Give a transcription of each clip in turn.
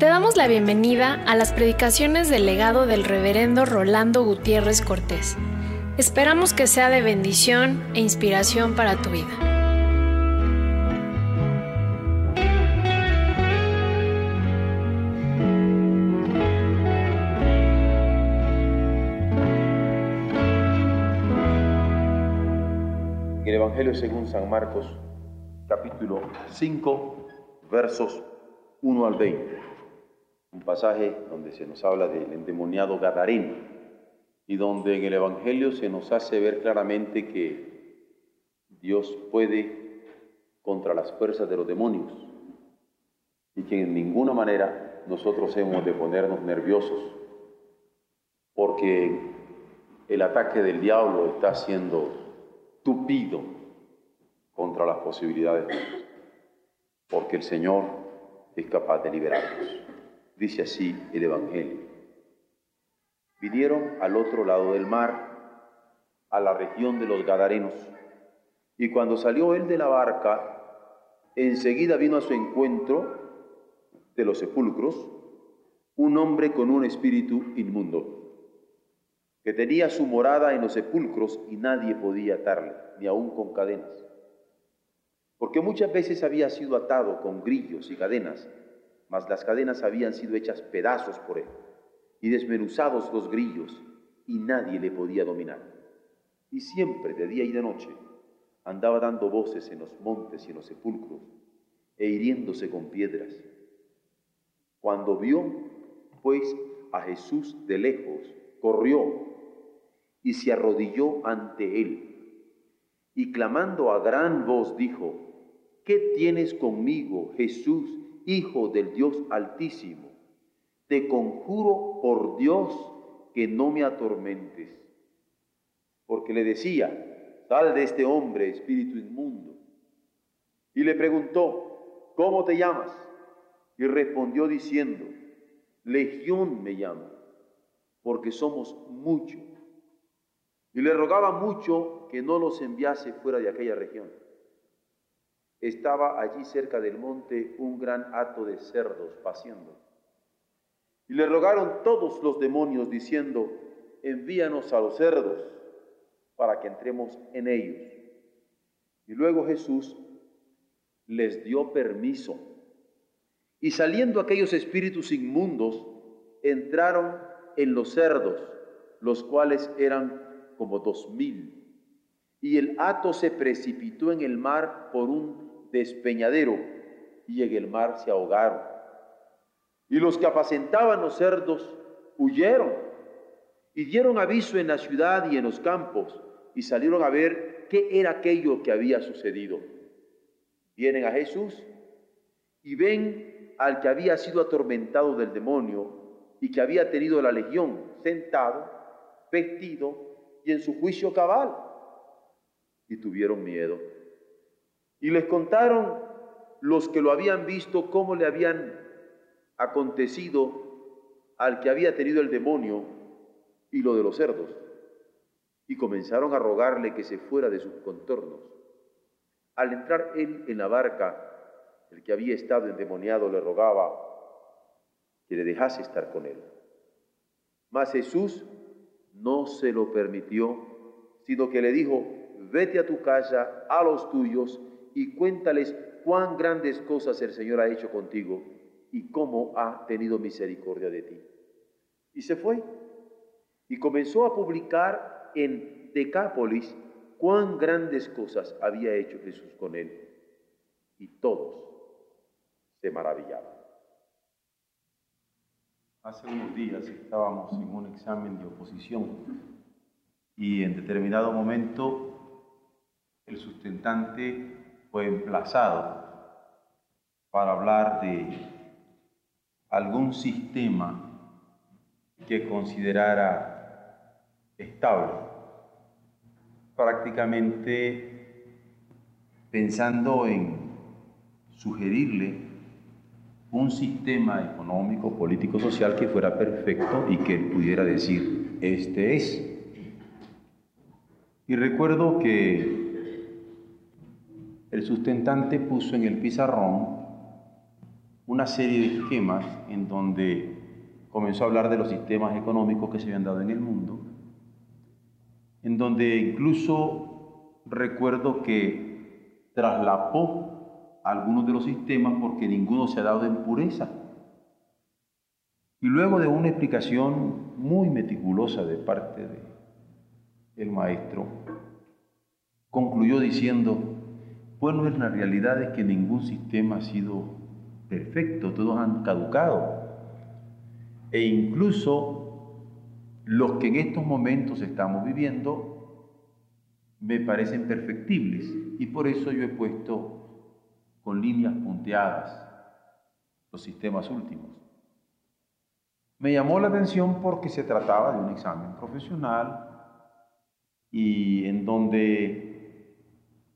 Te damos la bienvenida a las predicaciones del legado del reverendo Rolando Gutiérrez Cortés. Esperamos que sea de bendición e inspiración para tu vida. El Evangelio según San Marcos, capítulo 5, versos 1 al 20. Un pasaje donde se nos habla del endemoniado Gadareno y donde en el Evangelio se nos hace ver claramente que Dios puede contra las fuerzas de los demonios y que en ninguna manera nosotros hemos de ponernos nerviosos porque el ataque del diablo está siendo tupido contra las posibilidades de Dios, porque el Señor es capaz de liberarnos. Dice así el Evangelio. Vinieron al otro lado del mar, a la región de los Gadarenos, y cuando salió él de la barca, enseguida vino a su encuentro de los sepulcros un hombre con un espíritu inmundo, que tenía su morada en los sepulcros y nadie podía atarle, ni aun con cadenas porque muchas veces había sido atado con grillos y cadenas, mas las cadenas habían sido hechas pedazos por él, y desmenuzados los grillos, y nadie le podía dominar. Y siempre, de día y de noche, andaba dando voces en los montes y en los sepulcros, e hiriéndose con piedras. Cuando vio, pues, a Jesús de lejos, corrió y se arrodilló ante él, y clamando a gran voz dijo, ¿qué tienes conmigo, Jesús, Hijo del Dios Altísimo? Te conjuro por Dios que no me atormentes. Porque le decía, sal de este hombre, espíritu inmundo. Y le preguntó, ¿cómo te llamas? Y respondió diciendo, Legión me llamo, porque somos muchos. Y le rogaba mucho que no los enviase fuera de aquella región estaba allí cerca del monte un gran hato de cerdos paciendo. Y le rogaron todos los demonios diciendo, envíanos a los cerdos para que entremos en ellos. Y luego Jesús les dio permiso. Y saliendo aquellos espíritus inmundos, entraron en los cerdos, los cuales eran como dos mil. Y el hato se precipitó en el mar por un despeñadero y en el mar se ahogaron. Y los que apacentaban los cerdos huyeron y dieron aviso en la ciudad y en los campos y salieron a ver qué era aquello que había sucedido. Vienen a Jesús y ven al que había sido atormentado del demonio y que había tenido la legión sentado, vestido y en su juicio cabal. Y tuvieron miedo. Y les contaron los que lo habían visto cómo le habían acontecido al que había tenido el demonio y lo de los cerdos. Y comenzaron a rogarle que se fuera de sus contornos. Al entrar él en la barca, el que había estado endemoniado le rogaba que le dejase estar con él. Mas Jesús no se lo permitió, sino que le dijo, vete a tu casa, a los tuyos, y cuéntales cuán grandes cosas el Señor ha hecho contigo y cómo ha tenido misericordia de ti. Y se fue y comenzó a publicar en Decápolis cuán grandes cosas había hecho Jesús con él. Y todos se maravillaban. Hace unos días estábamos en un examen de oposición y en determinado momento el sustentante fue emplazado para hablar de algún sistema que considerara estable, prácticamente pensando en sugerirle un sistema económico, político, social que fuera perfecto y que pudiera decir, este es. Y recuerdo que el sustentante puso en el pizarrón una serie de esquemas en donde comenzó a hablar de los sistemas económicos que se habían dado en el mundo, en donde incluso recuerdo que traslapó algunos de los sistemas porque ninguno se ha dado en pureza. Y luego de una explicación muy meticulosa de parte del el maestro, concluyó diciendo, bueno, en la realidad es que ningún sistema ha sido perfecto, todos han caducado. E incluso los que en estos momentos estamos viviendo me parecen perfectibles y por eso yo he puesto con líneas punteadas los sistemas últimos. Me llamó la atención porque se trataba de un examen profesional y en donde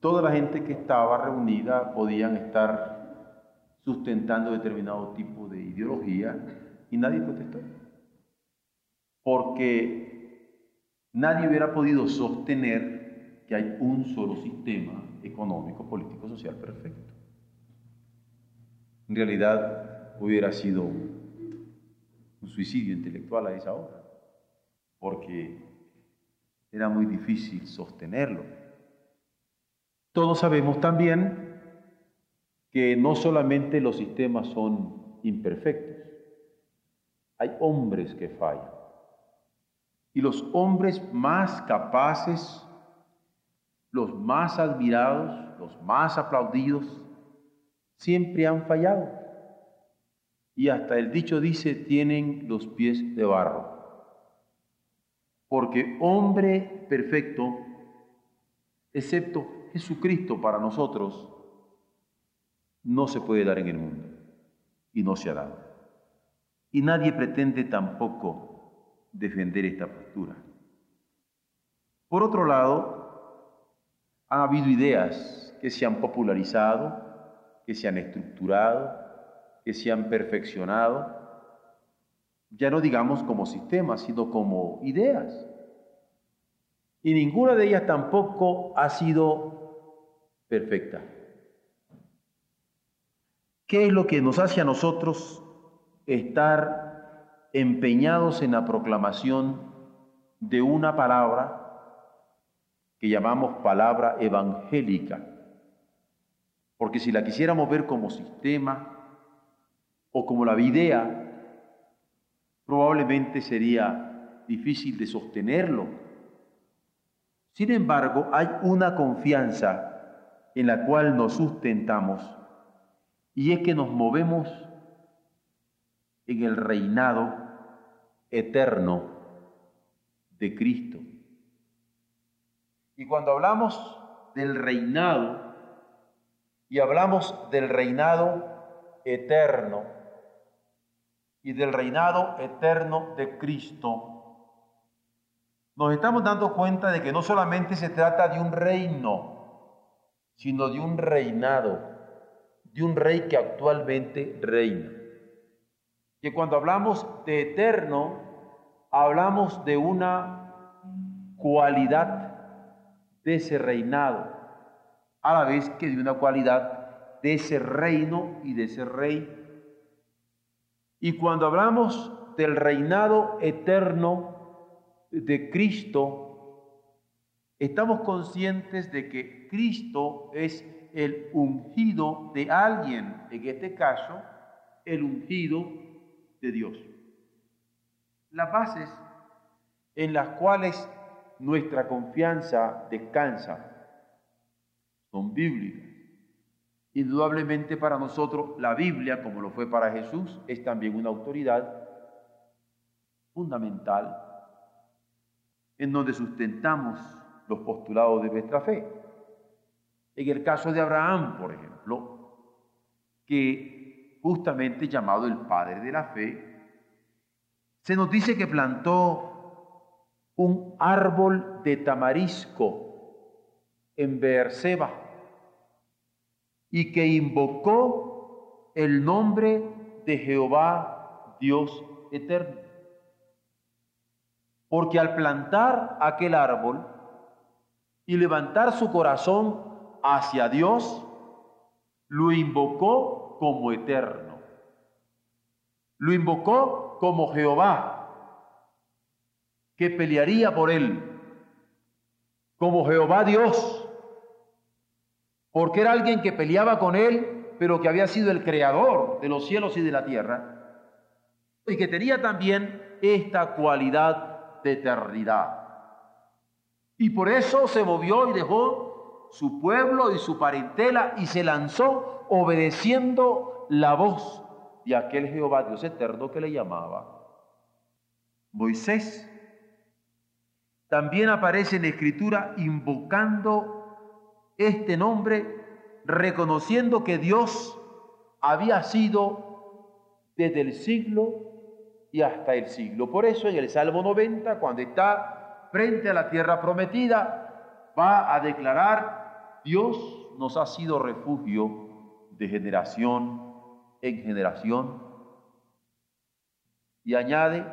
toda la gente que estaba reunida podían estar sustentando determinado tipo de ideología y nadie protestó. Porque nadie hubiera podido sostener que hay un solo sistema económico, político, social perfecto. En realidad hubiera sido un suicidio intelectual a esa hora, porque era muy difícil sostenerlo. Todos sabemos también que no solamente los sistemas son imperfectos, hay hombres que fallan. Y los hombres más capaces, los más admirados, los más aplaudidos, siempre han fallado y hasta el dicho dice, tienen los pies de barro. Porque hombre perfecto, excepto Jesucristo para nosotros, no se puede dar en el mundo y no se ha dado. Y nadie pretende tampoco defender esta postura. Por otro lado, ha habido ideas que se han popularizado, que se han estructurado, que se han perfeccionado, ya no digamos como sistemas, sino como ideas. Y ninguna de ellas tampoco ha sido perfecta. ¿Qué es lo que nos hace a nosotros estar empeñados en la proclamación de una palabra que llamamos palabra evangélica? Porque si la quisiéramos ver como sistema, o como la videa, probablemente sería difícil de sostenerlo. Sin embargo, hay una confianza en la cual nos sustentamos y es que nos movemos en el reinado eterno de Cristo. Y cuando hablamos del reinado y hablamos del reinado eterno, y del reinado eterno de Cristo, nos estamos dando cuenta de que no solamente se trata de un reino, sino de un reinado, de un rey que actualmente reina. Que cuando hablamos de eterno, hablamos de una cualidad de ese reinado, a la vez que de una cualidad de ese reino y de ese rey y cuando hablamos del reinado eterno de Cristo, estamos conscientes de que Cristo es el ungido de alguien, en este caso, el ungido de Dios. Las bases en las cuales nuestra confianza descansa son bíblicas. Indudablemente para nosotros la Biblia, como lo fue para Jesús, es también una autoridad fundamental en donde sustentamos los postulados de nuestra fe. En el caso de Abraham, por ejemplo, que justamente llamado el padre de la fe, se nos dice que plantó un árbol de tamarisco en Beerseba y que invocó el nombre de Jehová Dios eterno. Porque al plantar aquel árbol y levantar su corazón hacia Dios, lo invocó como eterno. Lo invocó como Jehová, que pelearía por él, como Jehová Dios, porque era alguien que peleaba con él, pero que había sido el creador de los cielos y de la tierra, y que tenía también esta cualidad de eternidad. Y por eso se movió y dejó su pueblo y su parentela y se lanzó obedeciendo la voz de aquel Jehová Dios eterno que le llamaba. Moisés también aparece en escritura invocando este nombre, reconociendo que Dios había sido desde el siglo y hasta el siglo. Por eso en el Salmo 90, cuando está frente a la tierra prometida, va a declarar, Dios nos ha sido refugio de generación en generación. Y añade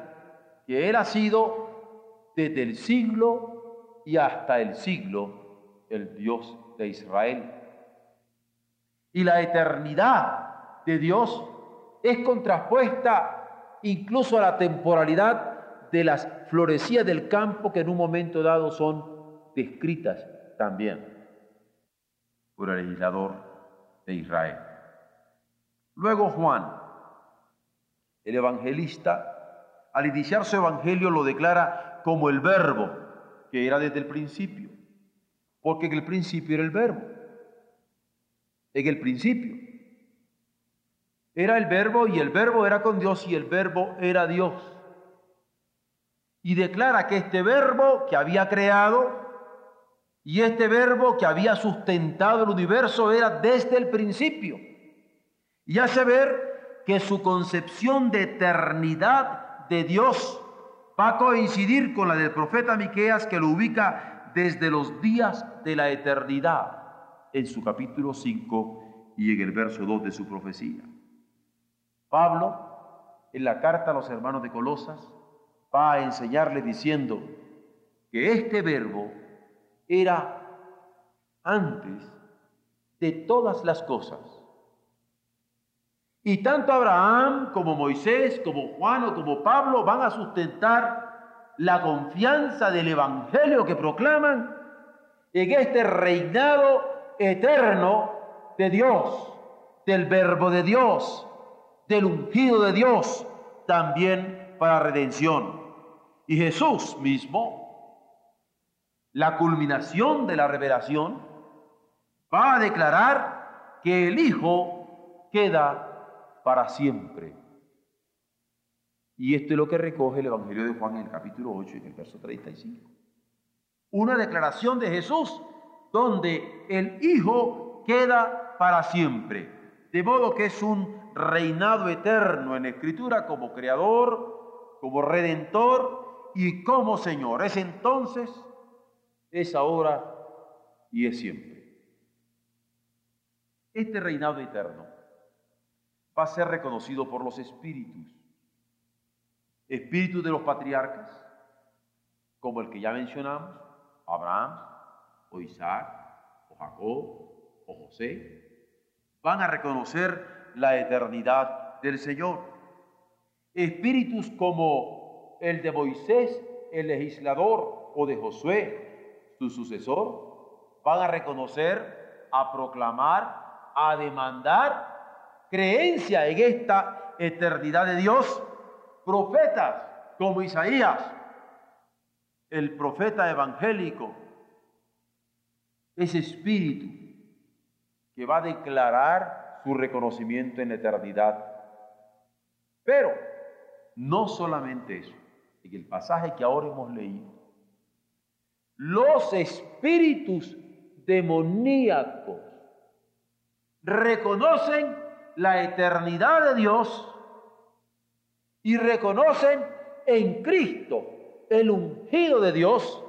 que Él ha sido desde el siglo y hasta el siglo el Dios de Israel. Y la eternidad de Dios es contrapuesta incluso a la temporalidad de las florecías del campo que en un momento dado son descritas también por el legislador de Israel. Luego Juan, el evangelista, al iniciar su evangelio lo declara como el verbo, que era desde el principio, porque en el principio era el verbo, en el principio. Era el verbo y el verbo era con Dios y el verbo era Dios. Y declara que este verbo que había creado y este verbo que había sustentado el universo era desde el principio y hace ver que su concepción de eternidad de Dios va a coincidir con la del profeta Miqueas que lo ubica desde los días de la eternidad en su capítulo 5 y en el verso 2 de su profecía. Pablo, en la carta a los hermanos de Colosas, va a enseñarle diciendo que este verbo era antes de todas las cosas y tanto Abraham como Moisés, como Juan o como Pablo van a sustentar la confianza del Evangelio que proclaman en este reinado eterno de Dios, del verbo de Dios, del ungido de Dios, también para redención. Y Jesús mismo, la culminación de la revelación, va a declarar que el Hijo queda para siempre. Y esto es lo que recoge el Evangelio de Juan en el capítulo 8, en el verso 35. Una declaración de Jesús donde el Hijo queda para siempre. De modo que es un reinado eterno en Escritura como creador, como redentor y como Señor. Es entonces, es ahora y es siempre. Este reinado eterno va a ser reconocido por los espíritus. Espíritus de los patriarcas, como el que ya mencionamos, Abraham, o Isaac, o Jacob, o José, van a reconocer la eternidad del Señor. Espíritus como el de Moisés, el legislador, o de Josué, su sucesor, van a reconocer, a proclamar, a demandar creencia en esta eternidad de Dios, profetas como Isaías, el profeta evangélico, ese espíritu que va a declarar su reconocimiento en la eternidad. Pero no solamente eso, en el pasaje que ahora hemos leído, los espíritus demoníacos reconocen la eternidad de Dios y reconocen en Cristo, el ungido de Dios,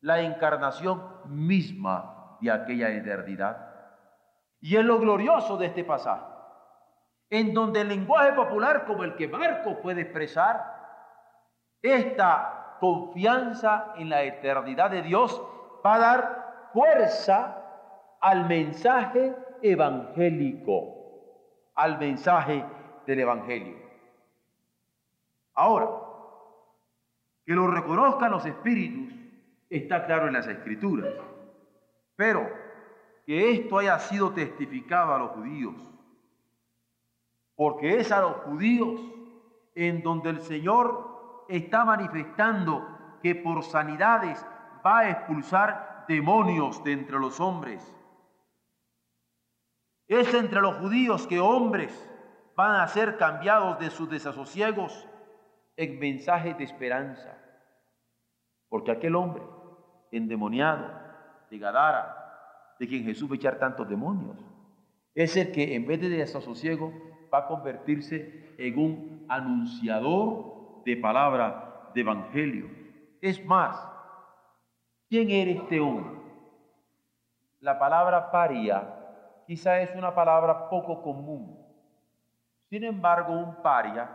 la encarnación misma de aquella eternidad. Y es lo glorioso de este pasaje, en donde el lenguaje popular como el que Marco puede expresar, esta confianza en la eternidad de Dios va a dar fuerza al mensaje evangélico, al mensaje del Evangelio. Ahora, que lo reconozcan los espíritus está claro en las escrituras, pero que esto haya sido testificado a los judíos, porque es a los judíos en donde el Señor está manifestando que por sanidades va a expulsar demonios de entre los hombres. Es entre los judíos que hombres van a ser cambiados de sus desasosiegos en mensajes de esperanza. Porque aquel hombre endemoniado de Gadara, de quien Jesús va a echar tantos demonios, es el que en vez de desasosiego va a convertirse en un anunciador de palabra de evangelio. Es más, ¿quién era este hombre? La palabra paria quizá es una palabra poco común. Sin embargo, un paria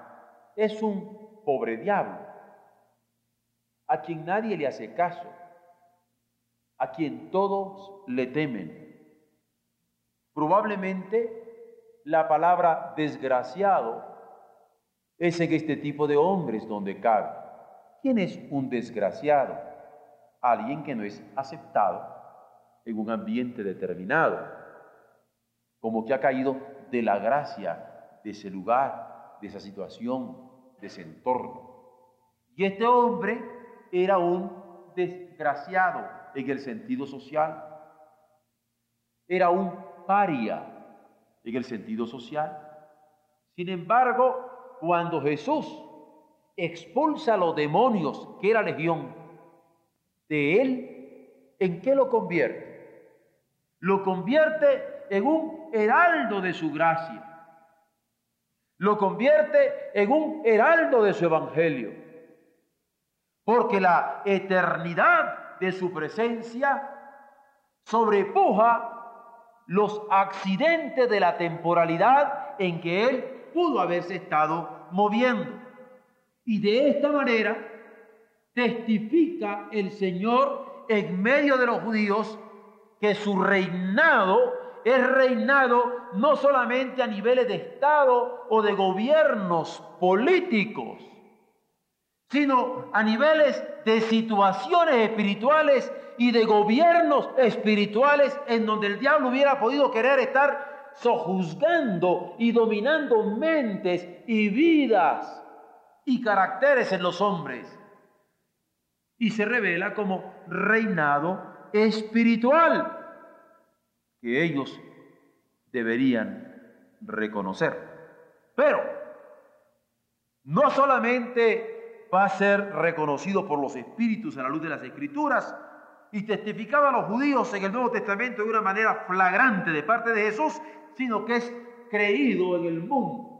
es un pobre diablo, a quien nadie le hace caso, a quien todos le temen. Probablemente la palabra desgraciado es en este tipo de hombres donde cabe. ¿Quién es un desgraciado? Alguien que no es aceptado en un ambiente determinado como que ha caído de la gracia de ese lugar, de esa situación, de ese entorno. Y este hombre era un desgraciado en el sentido social, era un paria en el sentido social. Sin embargo, cuando Jesús expulsa a los demonios, que era legión, de él, ¿en qué lo convierte? Lo convierte en un heraldo de su gracia. Lo convierte en un heraldo de su evangelio. Porque la eternidad de su presencia sobrepuja los accidentes de la temporalidad en que él pudo haberse estado moviendo. Y de esta manera testifica el Señor en medio de los judíos que su reinado es reinado no solamente a niveles de Estado o de gobiernos políticos, sino a niveles de situaciones espirituales y de gobiernos espirituales en donde el diablo hubiera podido querer estar sojuzgando y dominando mentes y vidas y caracteres en los hombres. Y se revela como reinado espiritual que ellos deberían reconocer. Pero no solamente va a ser reconocido por los espíritus a la luz de las escrituras, y testificaba a los judíos en el Nuevo Testamento de una manera flagrante de parte de Jesús, sino que es creído en el mundo.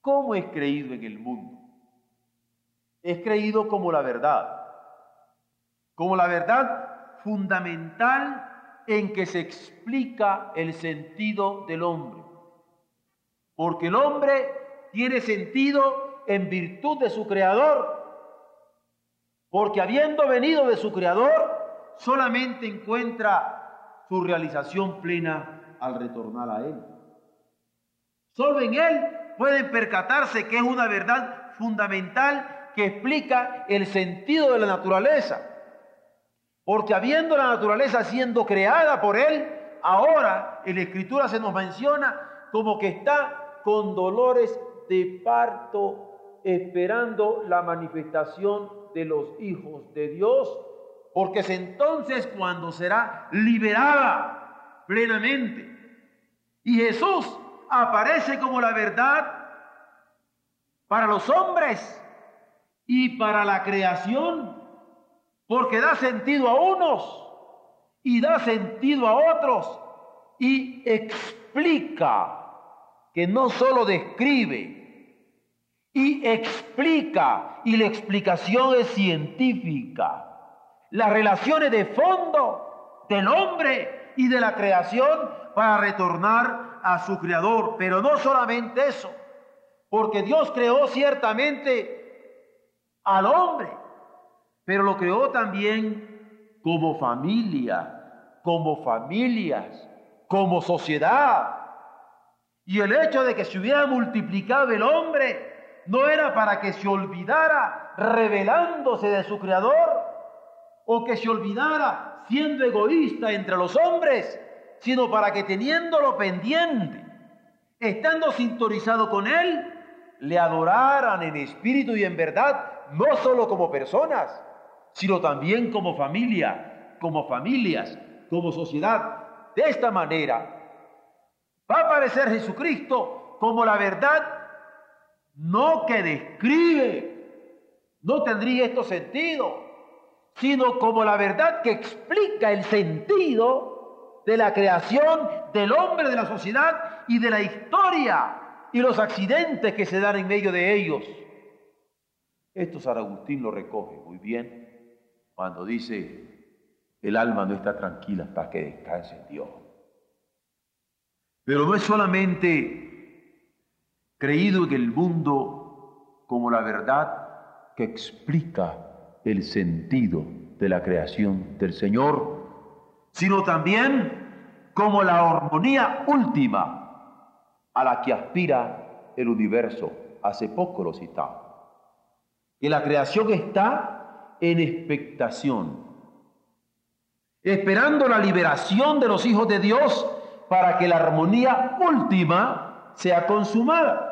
¿Cómo es creído en el mundo? Es creído como la verdad, como la verdad fundamental en que se explica el sentido del hombre. Porque el hombre tiene sentido en virtud de su creador. Porque habiendo venido de su creador, solamente encuentra su realización plena al retornar a él. Solo en él pueden percatarse que es una verdad fundamental que explica el sentido de la naturaleza. Porque habiendo la naturaleza siendo creada por Él, ahora en la Escritura se nos menciona como que está con dolores de parto esperando la manifestación de los hijos de Dios, porque es entonces cuando será liberada plenamente. Y Jesús aparece como la verdad para los hombres y para la creación porque da sentido a unos y da sentido a otros y explica, que no solo describe, y explica, y la explicación es científica. Las relaciones de fondo del hombre y de la creación para retornar a su creador. Pero no solamente eso, porque Dios creó ciertamente al hombre, pero lo creó también como familia, como familias, como sociedad. Y el hecho de que se hubiera multiplicado el hombre no era para que se olvidara revelándose de su creador o que se olvidara siendo egoísta entre los hombres, sino para que teniéndolo pendiente, estando sintonizado con él, le adoraran en espíritu y en verdad, no solo como personas, sino también como familia, como familias, como sociedad. De esta manera, va a aparecer Jesucristo como la verdad, no que describe, no tendría esto sentido, sino como la verdad que explica el sentido de la creación del hombre, de la sociedad y de la historia y los accidentes que se dan en medio de ellos. Esto San Agustín lo recoge muy bien cuando dice, el alma no está tranquila hasta que descanse en Dios. Pero no es solamente creído en el mundo como la verdad que explica el sentido de la creación del Señor, sino también como la armonía última a la que aspira el universo. Hace poco lo citaba. Que la creación está en expectación, esperando la liberación de los hijos de Dios para que la armonía última sea consumada.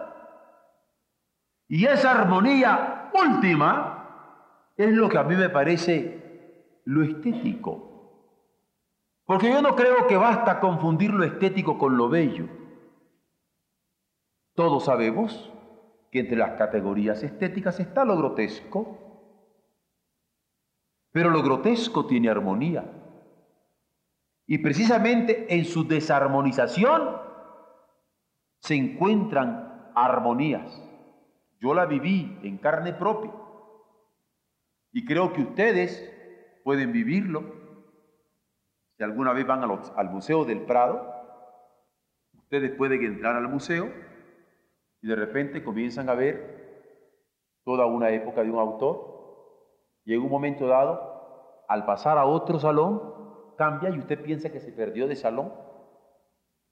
Y esa armonía última es lo que a mí me parece lo estético. Porque yo no creo que basta confundir lo estético con lo bello. Todos sabemos que entre las categorías estéticas está lo grotesco, pero lo grotesco tiene armonía. Y precisamente en su desarmonización se encuentran armonías. Yo la viví en carne propia y creo que ustedes pueden vivirlo. Si alguna vez van al Museo del Prado, ustedes pueden entrar al museo y de repente comienzan a ver toda una época de un autor y en un momento dado, al pasar a otro salón, cambia y usted piensa que se perdió de salón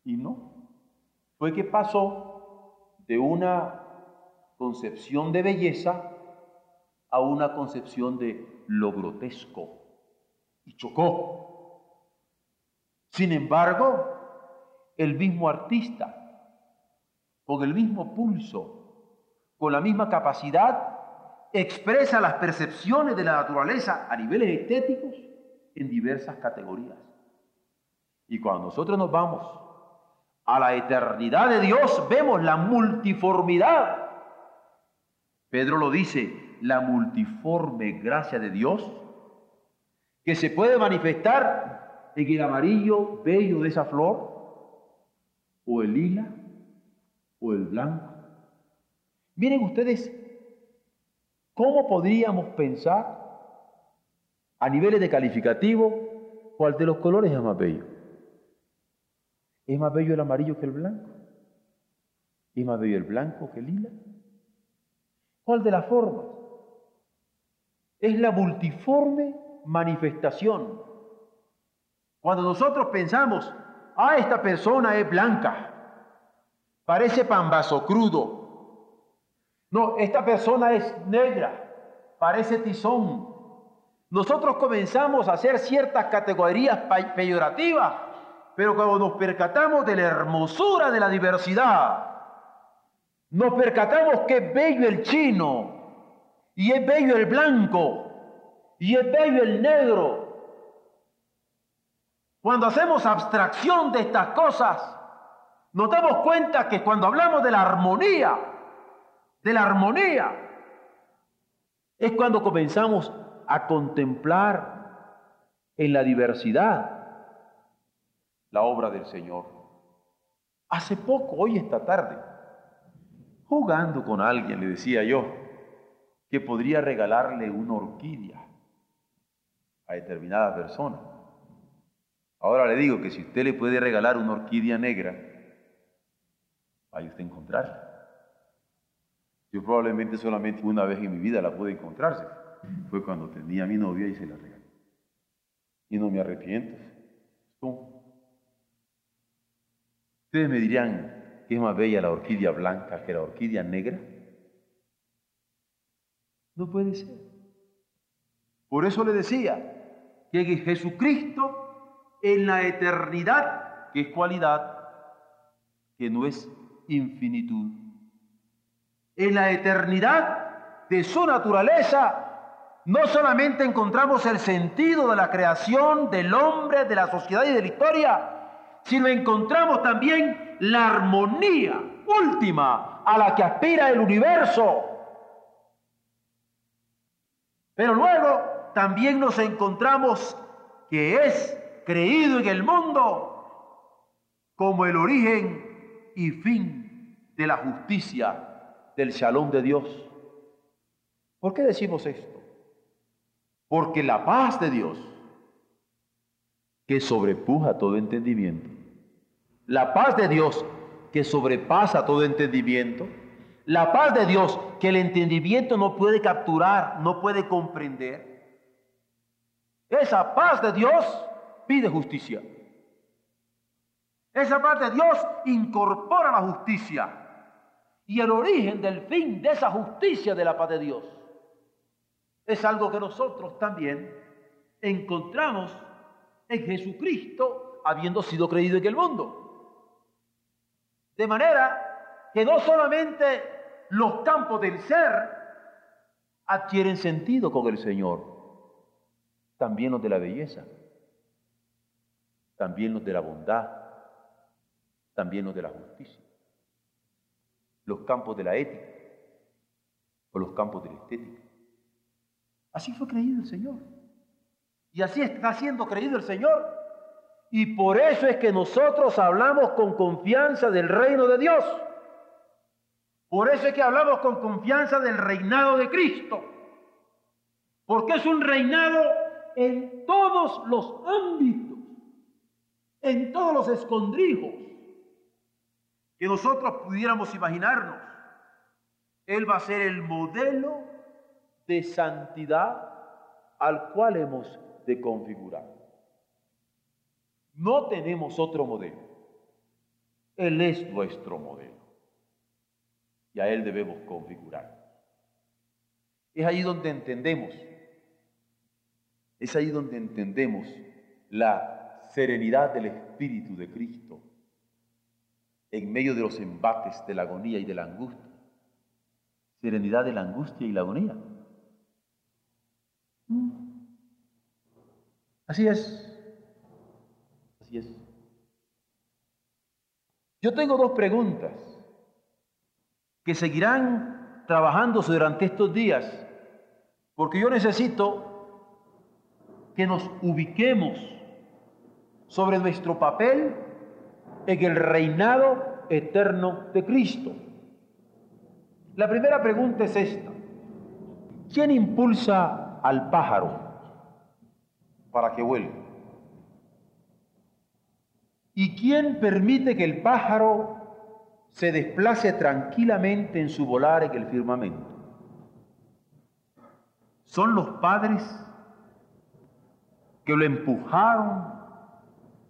y no. Fue que pasó de una concepción de belleza a una concepción de lo grotesco y chocó. Sin embargo, el mismo artista con el mismo pulso, con la misma capacidad, expresa las percepciones de la naturaleza a niveles estéticos en diversas categorías. Y cuando nosotros nos vamos a la eternidad de Dios, vemos la multiformidad. Pedro lo dice, la multiforme gracia de Dios, que se puede manifestar en el amarillo bello de esa flor, o el lila, o el blanco. Miren ustedes, ¿cómo podríamos pensar a niveles de calificativo cuál de los colores es más bello? ¿Es más bello el amarillo que el blanco? ¿Es más bello el blanco que el lila? ¿Cuál de las formas? Es la multiforme manifestación. Cuando nosotros pensamos, ah, esta persona es blanca, parece pambazo crudo. No, esta persona es negra, parece tizón. Nosotros comenzamos a hacer ciertas categorías peyorativas, pero cuando nos percatamos de la hermosura de la diversidad, nos percatamos que es bello el chino, y es bello el blanco, y es bello el negro. Cuando hacemos abstracción de estas cosas, nos damos cuenta que cuando hablamos de la armonía, de la armonía, es cuando comenzamos a contemplar en la diversidad la obra del Señor. Hace poco, hoy esta tarde, jugando con alguien, le decía yo que podría regalarle una orquídea a determinada persona. Ahora le digo que si usted le puede regalar una orquídea negra, vaya usted a encontrarla. Yo probablemente solamente una vez en mi vida la pude encontrarse. Fue cuando tenía a mi novia y se la regalé. Y no me arrepiento. Ustedes me que es más bella la orquídea blanca que la orquídea negra? No puede ser. Por eso le decía que Jesucristo en la eternidad, que es cualidad, que no es infinitud, en la eternidad de su naturaleza, no solamente encontramos el sentido de la creación del hombre, de la sociedad y de la historia, sino encontramos también la armonía última a la que aspira el universo. Pero luego también nos encontramos que es creído en el mundo como el origen y fin de la justicia del shalom de Dios. ¿Por qué decimos esto? Porque la paz de Dios, que sobrepuja todo entendimiento, la paz de Dios que sobrepasa todo entendimiento, la paz de Dios que el entendimiento no puede capturar, no puede comprender, esa paz de Dios pide justicia. Esa paz de Dios incorpora la justicia y el origen del fin de esa justicia de la paz de Dios es algo que nosotros también encontramos en Jesucristo habiendo sido creído en el mundo. De manera que no solamente los campos del ser adquieren sentido con el Señor, también los de la belleza, también los de la bondad, también los de la justicia, los campos de la ética o los campos de la estética. Así fue creído el Señor. Y así está siendo creído el Señor y por eso es que nosotros hablamos con confianza del reino de Dios. Por eso es que hablamos con confianza del reinado de Cristo. Porque es un reinado en todos los ámbitos, en todos los escondrijos que nosotros pudiéramos imaginarnos. Él va a ser el modelo de santidad al cual hemos de configurar. No tenemos otro modelo. Él es nuestro modelo. Y a Él debemos configurar. Es ahí donde entendemos, es ahí donde entendemos la serenidad del Espíritu de Cristo en medio de los embates de la agonía y de la angustia. Serenidad de la angustia y la agonía. Mm. Es. Yo tengo dos preguntas que seguirán trabajándose durante estos días, porque yo necesito que nos ubiquemos sobre nuestro papel en el reinado eterno de Cristo. La primera pregunta es esta. ¿Quién impulsa al pájaro para que vuelva? ¿Y quién permite que el pájaro se desplace tranquilamente en su volar en el firmamento? ¿Son los padres que lo empujaron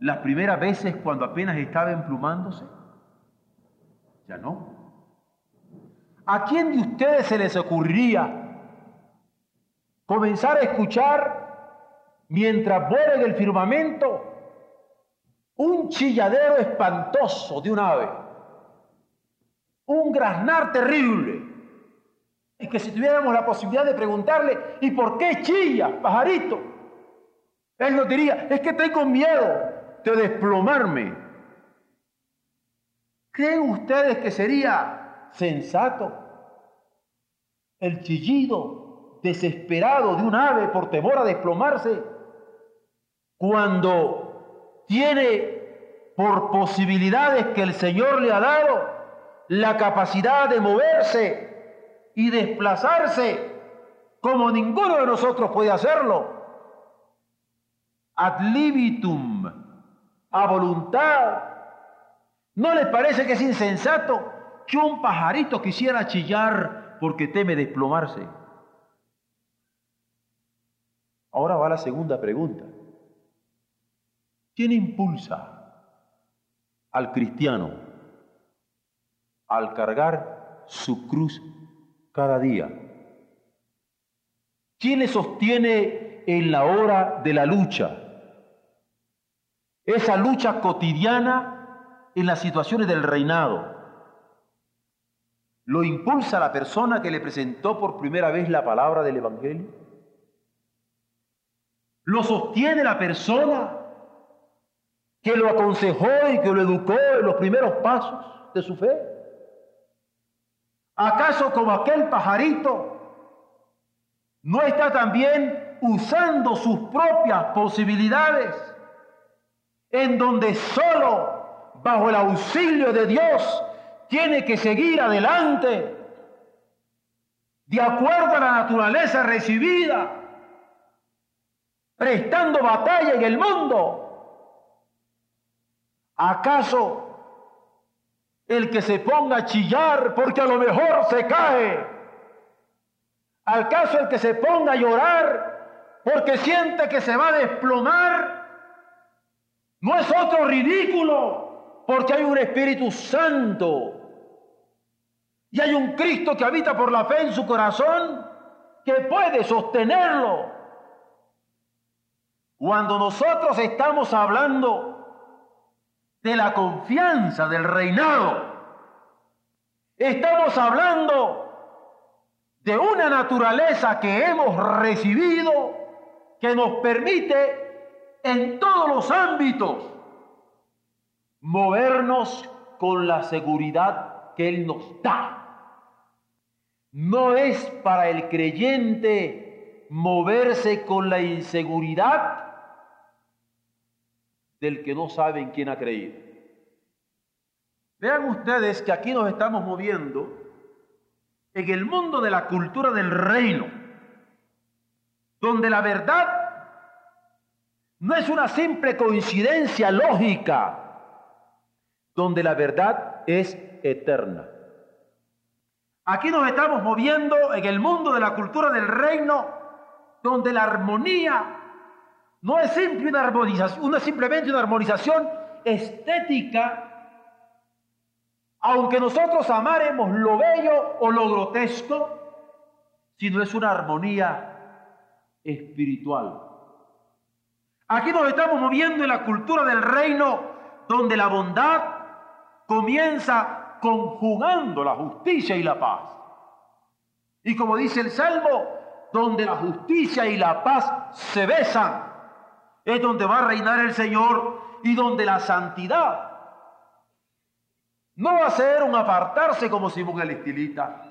las primeras veces cuando apenas estaba emplumándose? Ya no. ¿A quién de ustedes se les ocurriría comenzar a escuchar mientras vuela en el firmamento un chilladero espantoso de un ave, un graznar terrible, y que si tuviéramos la posibilidad de preguntarle, ¿y por qué chilla, pajarito? Él nos diría, es que tengo miedo de desplomarme. ¿Creen ustedes que sería sensato el chillido desesperado de un ave por temor a desplomarse cuando tiene por posibilidades que el Señor le ha dado la capacidad de moverse y desplazarse como ninguno de nosotros puede hacerlo. Ad libitum, a voluntad. ¿No les parece que es insensato que un pajarito quisiera chillar porque teme desplomarse? Ahora va la segunda pregunta. ¿Quién impulsa al cristiano al cargar su cruz cada día. ¿Quién le sostiene en la hora de la lucha? Esa lucha cotidiana en las situaciones del reinado. ¿Lo impulsa la persona que le presentó por primera vez la palabra del Evangelio? ¿Lo sostiene la persona que lo aconsejó y que lo educó en los primeros pasos de su fe? ¿Acaso como aquel pajarito no está también usando sus propias posibilidades en donde solo bajo el auxilio de Dios tiene que seguir adelante de acuerdo a la naturaleza recibida, prestando batalla en el mundo? ¿Acaso el que se ponga a chillar porque a lo mejor se cae? ¿Acaso el que se ponga a llorar porque siente que se va a desplomar? No es otro ridículo porque hay un Espíritu Santo y hay un Cristo que habita por la fe en su corazón que puede sostenerlo. Cuando nosotros estamos hablando de la confianza del reinado. Estamos hablando de una naturaleza que hemos recibido que nos permite en todos los ámbitos movernos con la seguridad que Él nos da. No es para el creyente moverse con la inseguridad del que no sabe en quién ha creído. Vean ustedes que aquí nos estamos moviendo en el mundo de la cultura del reino, donde la verdad no es una simple coincidencia lógica, donde la verdad es eterna. Aquí nos estamos moviendo en el mundo de la cultura del reino, donde la armonía no es, simple una armonización, simplemente una armonización estética, aunque nosotros amaremos lo bello o lo grotesco, sino es una armonía espiritual. Aquí nos estamos moviendo en la cultura del reino donde la bondad comienza conjugando la justicia y la paz. Y como dice el Salmo, donde la justicia y la paz se besan, es donde va a reinar el Señor y donde la santidad no va a ser un apartarse como Simón el estilita,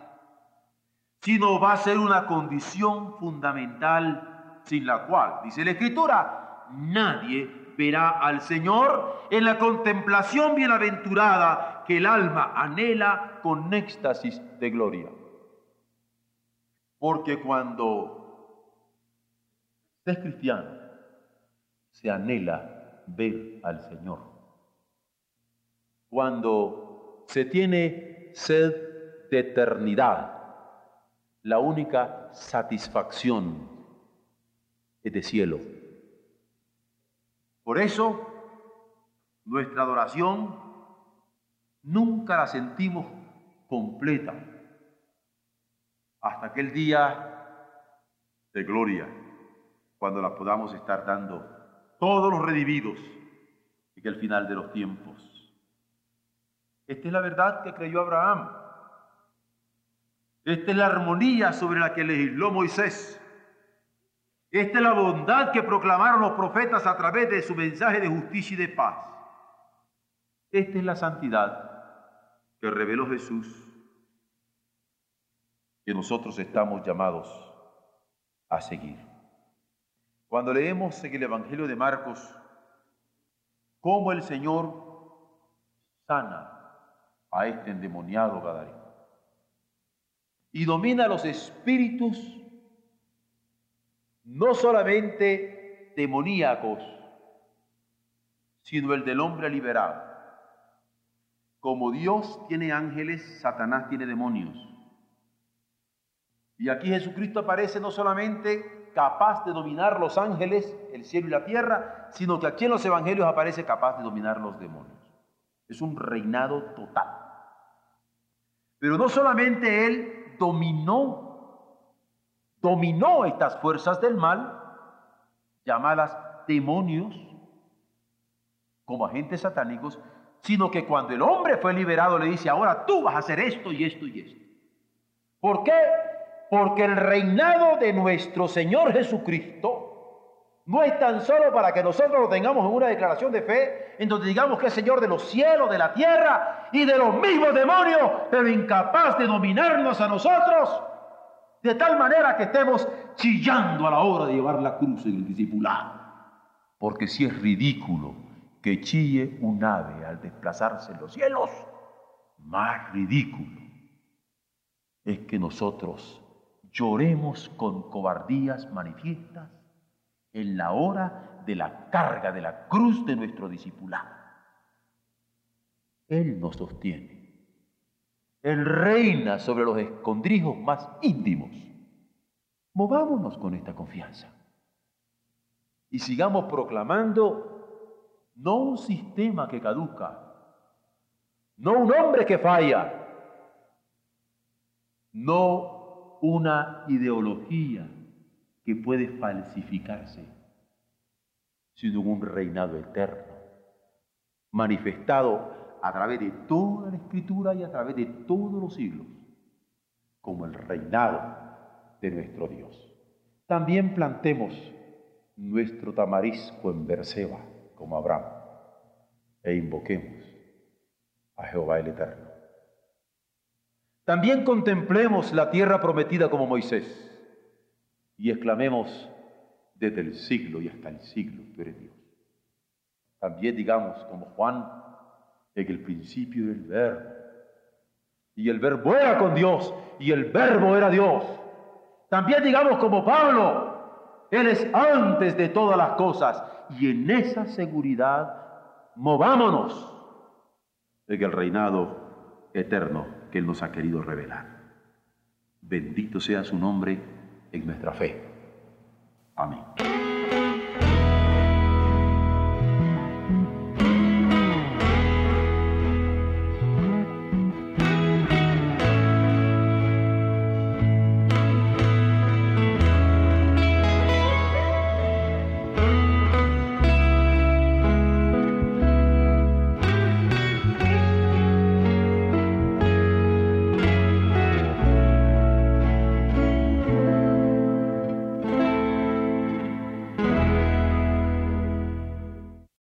sino va a ser una condición fundamental sin la cual, dice la Escritura, nadie verá al Señor en la contemplación bienaventurada que el alma anhela con éxtasis de gloria. Porque cuando es cristiano, se anhela ver al Señor. Cuando se tiene sed de eternidad, la única satisfacción es de cielo. Por eso, nuestra adoración nunca la sentimos completa hasta aquel día de gloria, cuando la podamos estar dando todos los redimidos y el final de los tiempos. Esta es la verdad que creyó Abraham. Esta es la armonía sobre la que legisló Moisés. Esta es la bondad que proclamaron los profetas a través de su mensaje de justicia y de paz. Esta es la santidad que reveló Jesús, que nosotros estamos llamados a seguir. Cuando leemos en el Evangelio de Marcos cómo el Señor sana a este endemoniado Gadareno y domina los espíritus no solamente demoníacos, sino el del hombre liberado. Como Dios tiene ángeles, Satanás tiene demonios. Y aquí Jesucristo aparece no solamente capaz de dominar los ángeles, el cielo y la tierra, sino que aquí en los evangelios aparece capaz de dominar los demonios. Es un reinado total. Pero no solamente Él dominó, dominó estas fuerzas del mal, llamadas demonios, como agentes satánicos, sino que cuando el hombre fue liberado le dice, ahora tú vas a hacer esto y esto y esto. ¿Por qué? Porque el reinado de nuestro Señor Jesucristo no es tan solo para que nosotros lo tengamos en una declaración de fe, en donde digamos que es Señor de los cielos, de la tierra y de los mismos demonios, pero incapaz de dominarnos a nosotros, de tal manera que estemos chillando a la hora de llevar la cruz en el discipulado. Porque si es ridículo que chille un ave al desplazarse en los cielos, más ridículo es que nosotros lloremos con cobardías manifiestas en la hora de la carga de la cruz de nuestro discipulado. Él nos sostiene. Él reina sobre los escondrijos más íntimos. Movámonos con esta confianza y sigamos proclamando no un sistema que caduca, no un hombre que falla, no una ideología que puede falsificarse, sino un reinado eterno, manifestado a través de toda la escritura y a través de todos los siglos, como el reinado de nuestro Dios. También plantemos nuestro tamarisco en Berseba, como Abraham, e invoquemos a Jehová el Eterno. También contemplemos la tierra prometida como Moisés y exclamemos desde el siglo y hasta el siglo, tú eres Dios. También digamos como Juan, en el principio del verbo, y el verbo era con Dios, y el verbo era Dios. También digamos como Pablo, Él es antes de todas las cosas, y en esa seguridad movámonos en el reinado eterno que Él nos ha querido revelar. Bendito sea su nombre en nuestra fe. Amén.